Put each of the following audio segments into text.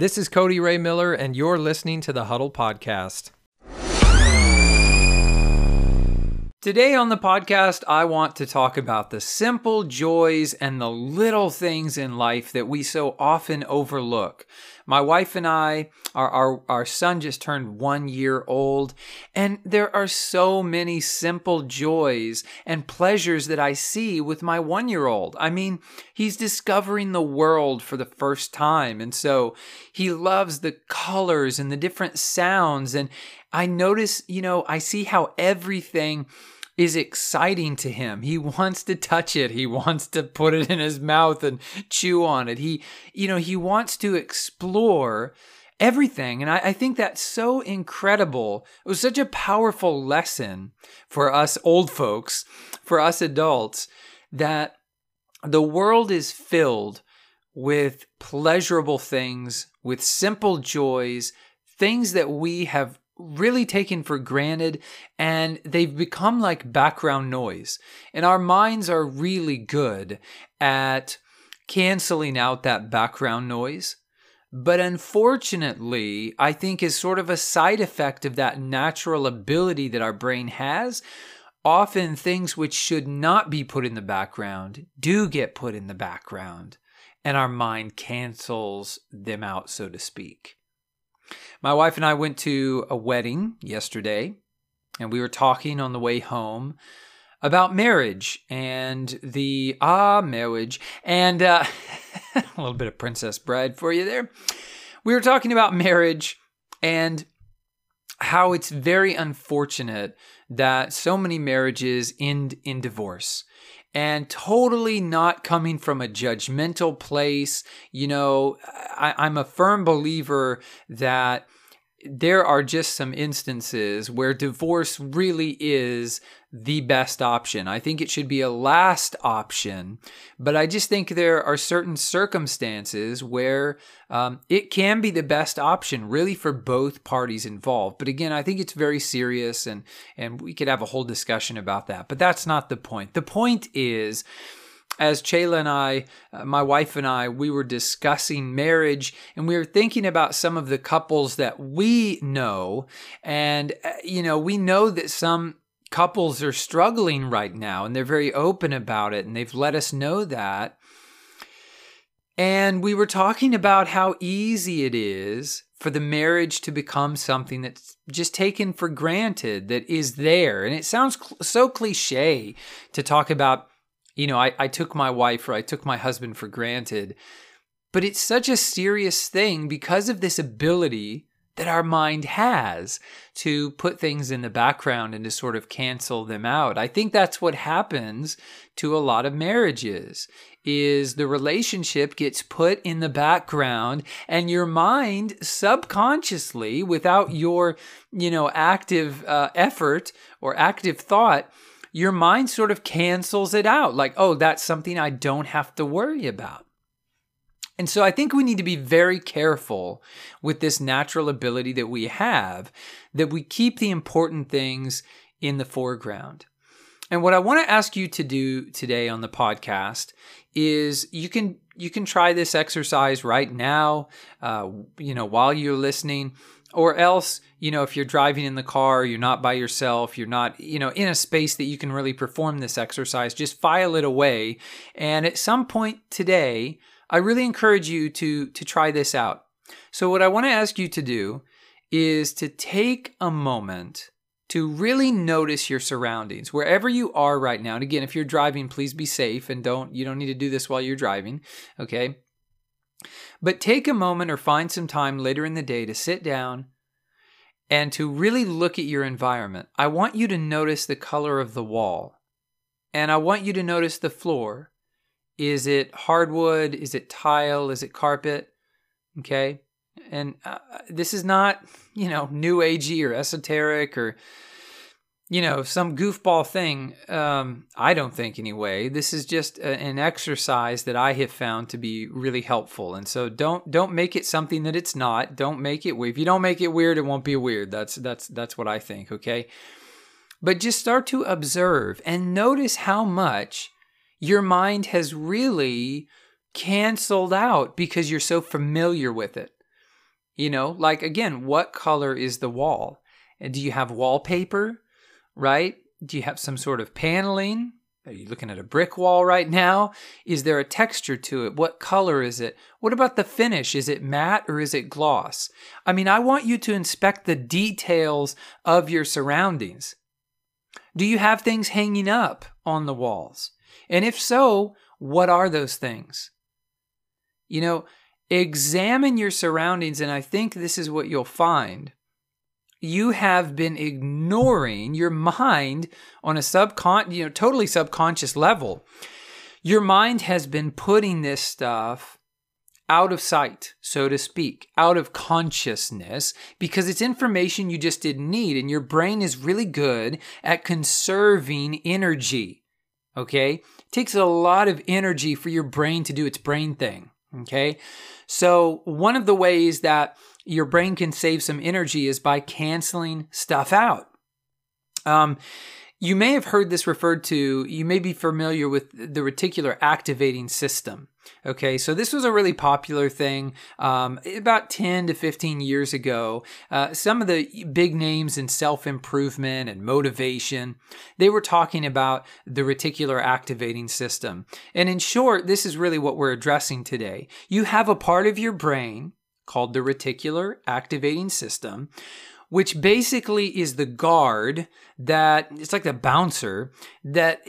This is Cody Ray Miller, and you're listening to the Huddle Podcast. Today on the podcast, I want to talk about the simple joys and the little things in life that we so often overlook. My wife and I, our, our, our son just turned one year old, and there are so many simple joys and pleasures that I see with my one year old. I mean, he's discovering the world for the first time, and so he loves the colors and the different sounds. And I notice, you know, I see how everything is exciting to him. He wants to touch it. He wants to put it in his mouth and chew on it. He, you know, he wants to explore everything. And I, I, think that's so incredible. It was such a powerful lesson for us old folks, for us adults, that the world is filled with pleasurable things, with simple joys, things that we have really taken for granted and they've become like background noise. And our minds are really good at canceling out that background noise. But unfortunately, I think is sort of a side effect of that natural ability that our brain has. Often things which should not be put in the background do get put in the background, and our mind cancels them out, so to speak. My wife and I went to a wedding yesterday, and we were talking on the way home about marriage and the ah marriage and uh, a little bit of Princess Bride for you there. We were talking about marriage and how it's very unfortunate that so many marriages end in divorce and totally not coming from a judgmental place. You know, I, I'm a firm believer that there are just some instances where divorce really is the best option. I think it should be a last option, but I just think there are certain circumstances where um, it can be the best option, really, for both parties involved. But again, I think it's very serious, and and we could have a whole discussion about that. But that's not the point. The point is as Chayla and I, uh, my wife and I, we were discussing marriage and we were thinking about some of the couples that we know. And, uh, you know, we know that some couples are struggling right now and they're very open about it and they've let us know that. And we were talking about how easy it is for the marriage to become something that's just taken for granted, that is there. And it sounds cl- so cliche to talk about you know, I, I took my wife or I took my husband for granted. But it's such a serious thing because of this ability that our mind has to put things in the background and to sort of cancel them out. I think that's what happens to a lot of marriages is the relationship gets put in the background and your mind subconsciously without your, you know, active uh, effort or active thought your mind sort of cancels it out like, oh, that's something I don't have to worry about. And so I think we need to be very careful with this natural ability that we have that we keep the important things in the foreground. And what I want to ask you to do today on the podcast is you can you can try this exercise right now, uh, you know, while you're listening or else you know if you're driving in the car you're not by yourself you're not you know in a space that you can really perform this exercise just file it away and at some point today i really encourage you to to try this out so what i want to ask you to do is to take a moment to really notice your surroundings wherever you are right now and again if you're driving please be safe and don't you don't need to do this while you're driving okay but take a moment or find some time later in the day to sit down and to really look at your environment. I want you to notice the color of the wall. And I want you to notice the floor. Is it hardwood? Is it tile? Is it carpet? Okay. And uh, this is not, you know, new agey or esoteric or you know, some goofball thing. Um, I don't think anyway. This is just a, an exercise that I have found to be really helpful. And so don't don't make it something that it's not. Don't make it weird. If you don't make it weird, it won't be weird. That's that's that's what I think. Okay, but just start to observe and notice how much your mind has really canceled out because you're so familiar with it. You know, like again, what color is the wall? And do you have wallpaper, right? Do you have some sort of paneling? Are you looking at a brick wall right now? Is there a texture to it? What color is it? What about the finish? Is it matte or is it gloss? I mean, I want you to inspect the details of your surroundings. Do you have things hanging up on the walls? And if so, what are those things? You know, examine your surroundings, and I think this is what you'll find. You have been ignoring your mind on a subcon you know totally subconscious level. Your mind has been putting this stuff out of sight so to speak out of consciousness because it's information you just didn't need and your brain is really good at conserving energy okay it takes a lot of energy for your brain to do its brain thing okay so one of the ways that your brain can save some energy is by canceling stuff out. Um, you may have heard this referred to, you may be familiar with the reticular activating system. Okay, so this was a really popular thing um, about 10 to 15 years ago. Uh, some of the big names in self improvement and motivation, they were talking about the reticular activating system. And in short, this is really what we're addressing today. You have a part of your brain called the reticular activating system, which basically is the guard that it's like the bouncer that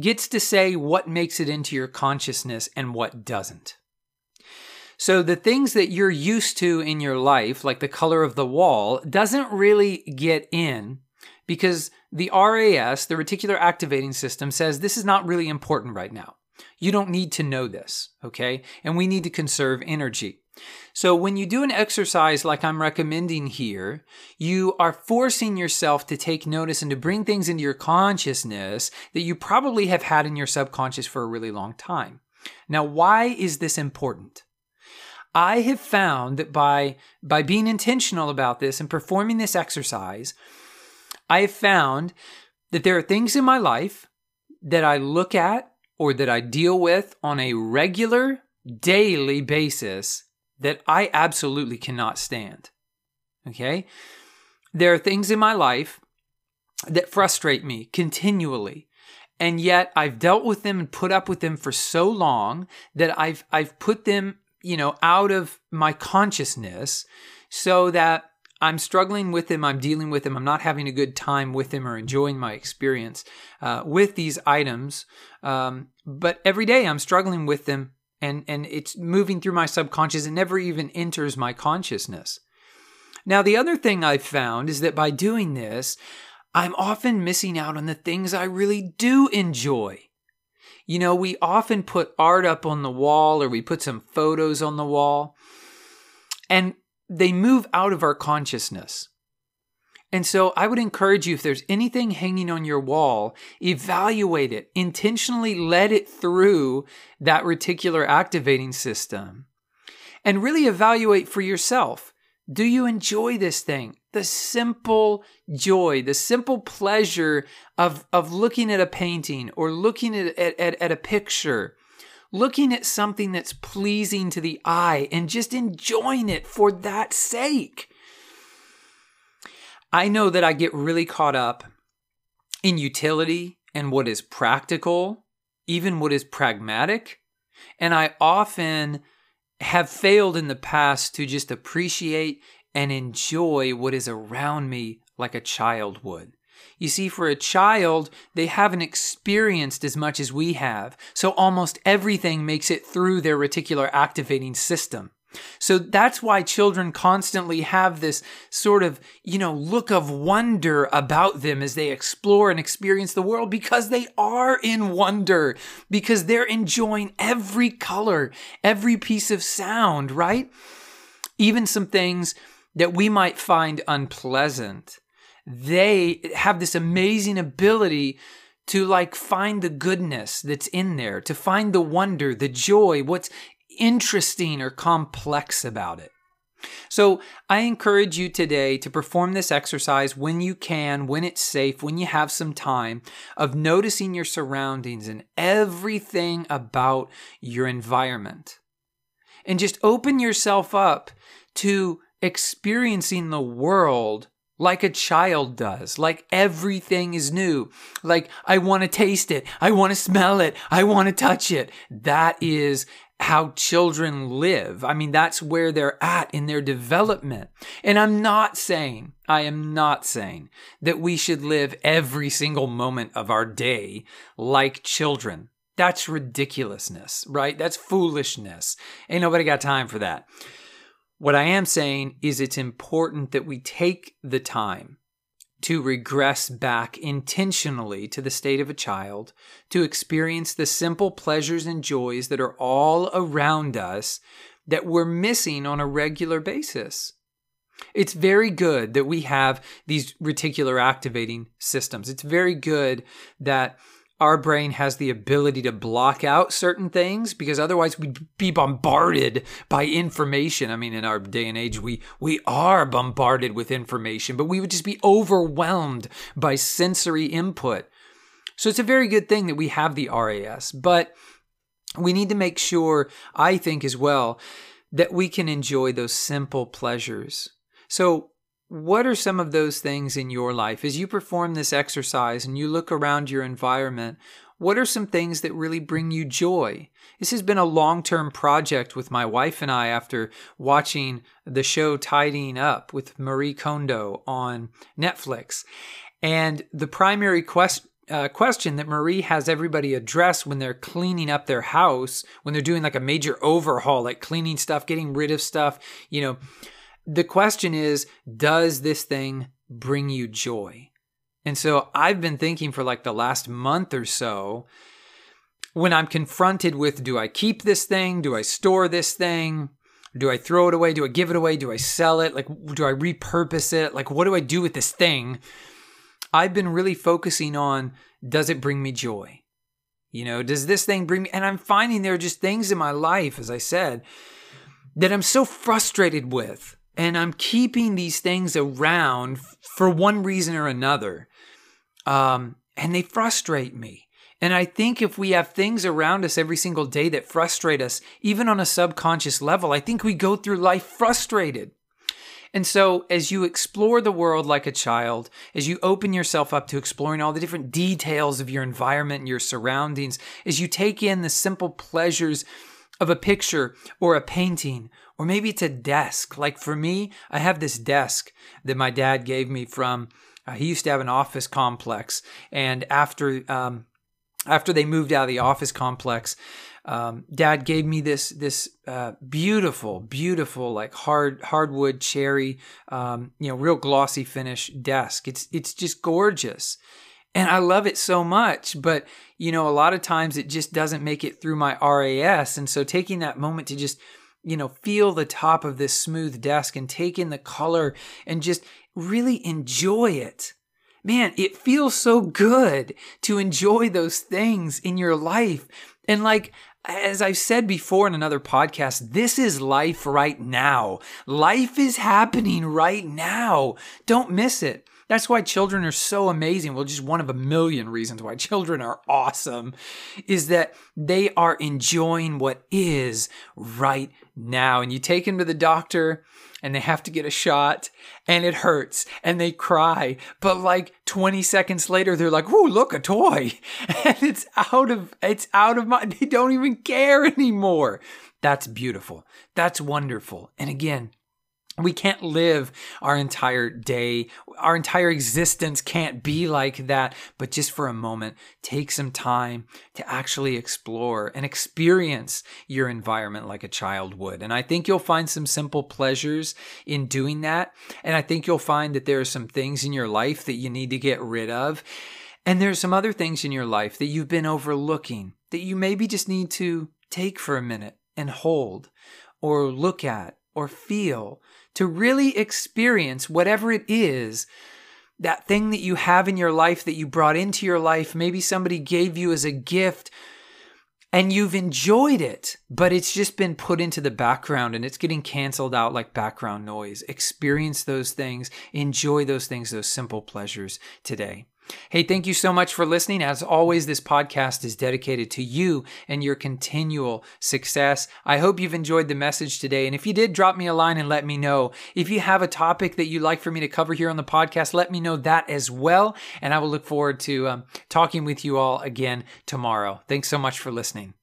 gets to say what makes it into your consciousness and what doesn't. So the things that you're used to in your life, like the color of the wall, doesn't really get in because the RAS, the reticular activating system, says this is not really important right now. You don't need to know this, okay? And we need to conserve energy. So, when you do an exercise like I'm recommending here, you are forcing yourself to take notice and to bring things into your consciousness that you probably have had in your subconscious for a really long time. Now, why is this important? I have found that by, by being intentional about this and performing this exercise, I have found that there are things in my life that I look at or that I deal with on a regular, daily basis that I absolutely cannot stand. Okay? There are things in my life that frustrate me continually. And yet I've dealt with them and put up with them for so long that I've I've put them, you know, out of my consciousness so that I'm struggling with them, I'm dealing with them, I'm not having a good time with them or enjoying my experience uh, with these items. Um, but every day I'm struggling with them and and it's moving through my subconscious it never even enters my consciousness. Now the other thing I've found is that by doing this, I'm often missing out on the things I really do enjoy. You know, we often put art up on the wall or we put some photos on the wall and they move out of our consciousness. And so I would encourage you if there's anything hanging on your wall, evaluate it, intentionally let it through that reticular activating system. And really evaluate for yourself. Do you enjoy this thing? The simple joy, the simple pleasure of, of looking at a painting or looking at, at, at a picture, looking at something that's pleasing to the eye and just enjoying it for that sake. I know that I get really caught up in utility and what is practical, even what is pragmatic. And I often have failed in the past to just appreciate and enjoy what is around me like a child would. You see, for a child, they haven't experienced as much as we have, so almost everything makes it through their reticular activating system. So that's why children constantly have this sort of, you know, look of wonder about them as they explore and experience the world because they are in wonder, because they're enjoying every color, every piece of sound, right? Even some things that we might find unpleasant. They have this amazing ability to like find the goodness that's in there, to find the wonder, the joy, what's interesting or complex about it. So, I encourage you today to perform this exercise when you can, when it's safe, when you have some time, of noticing your surroundings and everything about your environment. And just open yourself up to experiencing the world like a child does, like everything is new. Like, I want to taste it. I want to smell it. I want to touch it. That is how children live. I mean, that's where they're at in their development. And I'm not saying, I am not saying that we should live every single moment of our day like children. That's ridiculousness, right? That's foolishness. Ain't nobody got time for that. What I am saying is it's important that we take the time to regress back intentionally to the state of a child, to experience the simple pleasures and joys that are all around us that we're missing on a regular basis. It's very good that we have these reticular activating systems. It's very good that our brain has the ability to block out certain things because otherwise we'd be bombarded by information. I mean, in our day and age, we, we are bombarded with information, but we would just be overwhelmed by sensory input. So it's a very good thing that we have the RAS, but we need to make sure, I think as well, that we can enjoy those simple pleasures. So what are some of those things in your life as you perform this exercise and you look around your environment? What are some things that really bring you joy? This has been a long term project with my wife and I after watching the show Tidying Up with Marie Kondo on Netflix. And the primary quest, uh, question that Marie has everybody address when they're cleaning up their house, when they're doing like a major overhaul, like cleaning stuff, getting rid of stuff, you know, the question is, does this thing bring you joy? And so I've been thinking for like the last month or so when I'm confronted with do I keep this thing? Do I store this thing? Do I throw it away? Do I give it away? Do I sell it? Like, do I repurpose it? Like, what do I do with this thing? I've been really focusing on does it bring me joy? You know, does this thing bring me? And I'm finding there are just things in my life, as I said, that I'm so frustrated with and I'm keeping these things around for one reason or another. Um, and they frustrate me. And I think if we have things around us every single day that frustrate us, even on a subconscious level, I think we go through life frustrated. And so, as you explore the world like a child, as you open yourself up to exploring all the different details of your environment and your surroundings, as you take in the simple pleasures of a picture or a painting or maybe it's a desk. Like for me, I have this desk that my dad gave me from. Uh, he used to have an office complex, and after um, after they moved out of the office complex, um, Dad gave me this this uh, beautiful, beautiful like hard hardwood cherry, um, you know, real glossy finish desk. It's it's just gorgeous, and I love it so much. But you know, a lot of times it just doesn't make it through my RAS, and so taking that moment to just you know, feel the top of this smooth desk and take in the color and just really enjoy it. Man, it feels so good to enjoy those things in your life. And like, as I've said before in another podcast, this is life right now. Life is happening right now. Don't miss it. That's why children are so amazing. Well, just one of a million reasons why children are awesome is that they are enjoying what is right now. And you take them to the doctor and they have to get a shot and it hurts and they cry. But like 20 seconds later, they're like, Ooh, look, a toy. And it's out of, it's out of my, they don't even care anymore. That's beautiful. That's wonderful. And again, we can't live our entire day. Our entire existence can't be like that. But just for a moment, take some time to actually explore and experience your environment like a child would. And I think you'll find some simple pleasures in doing that. And I think you'll find that there are some things in your life that you need to get rid of. And there's some other things in your life that you've been overlooking that you maybe just need to take for a minute and hold or look at or feel to really experience whatever it is that thing that you have in your life that you brought into your life, maybe somebody gave you as a gift and you've enjoyed it, but it's just been put into the background and it's getting canceled out like background noise. Experience those things, enjoy those things, those simple pleasures today. Hey, thank you so much for listening. As always, this podcast is dedicated to you and your continual success. I hope you've enjoyed the message today. And if you did, drop me a line and let me know. If you have a topic that you'd like for me to cover here on the podcast, let me know that as well. And I will look forward to um, talking with you all again tomorrow. Thanks so much for listening.